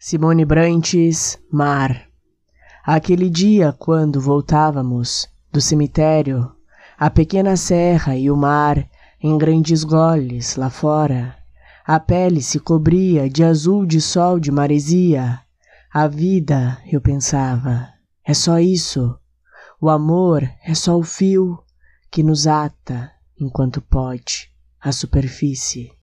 Simone Brantes, Mar. Aquele dia quando voltávamos do cemitério, a pequena serra e o mar em grandes goles lá fora, a pele se cobria de azul de sol de maresia. A vida, eu pensava, é só isso. O amor é só o fio que nos ata enquanto pode à superfície.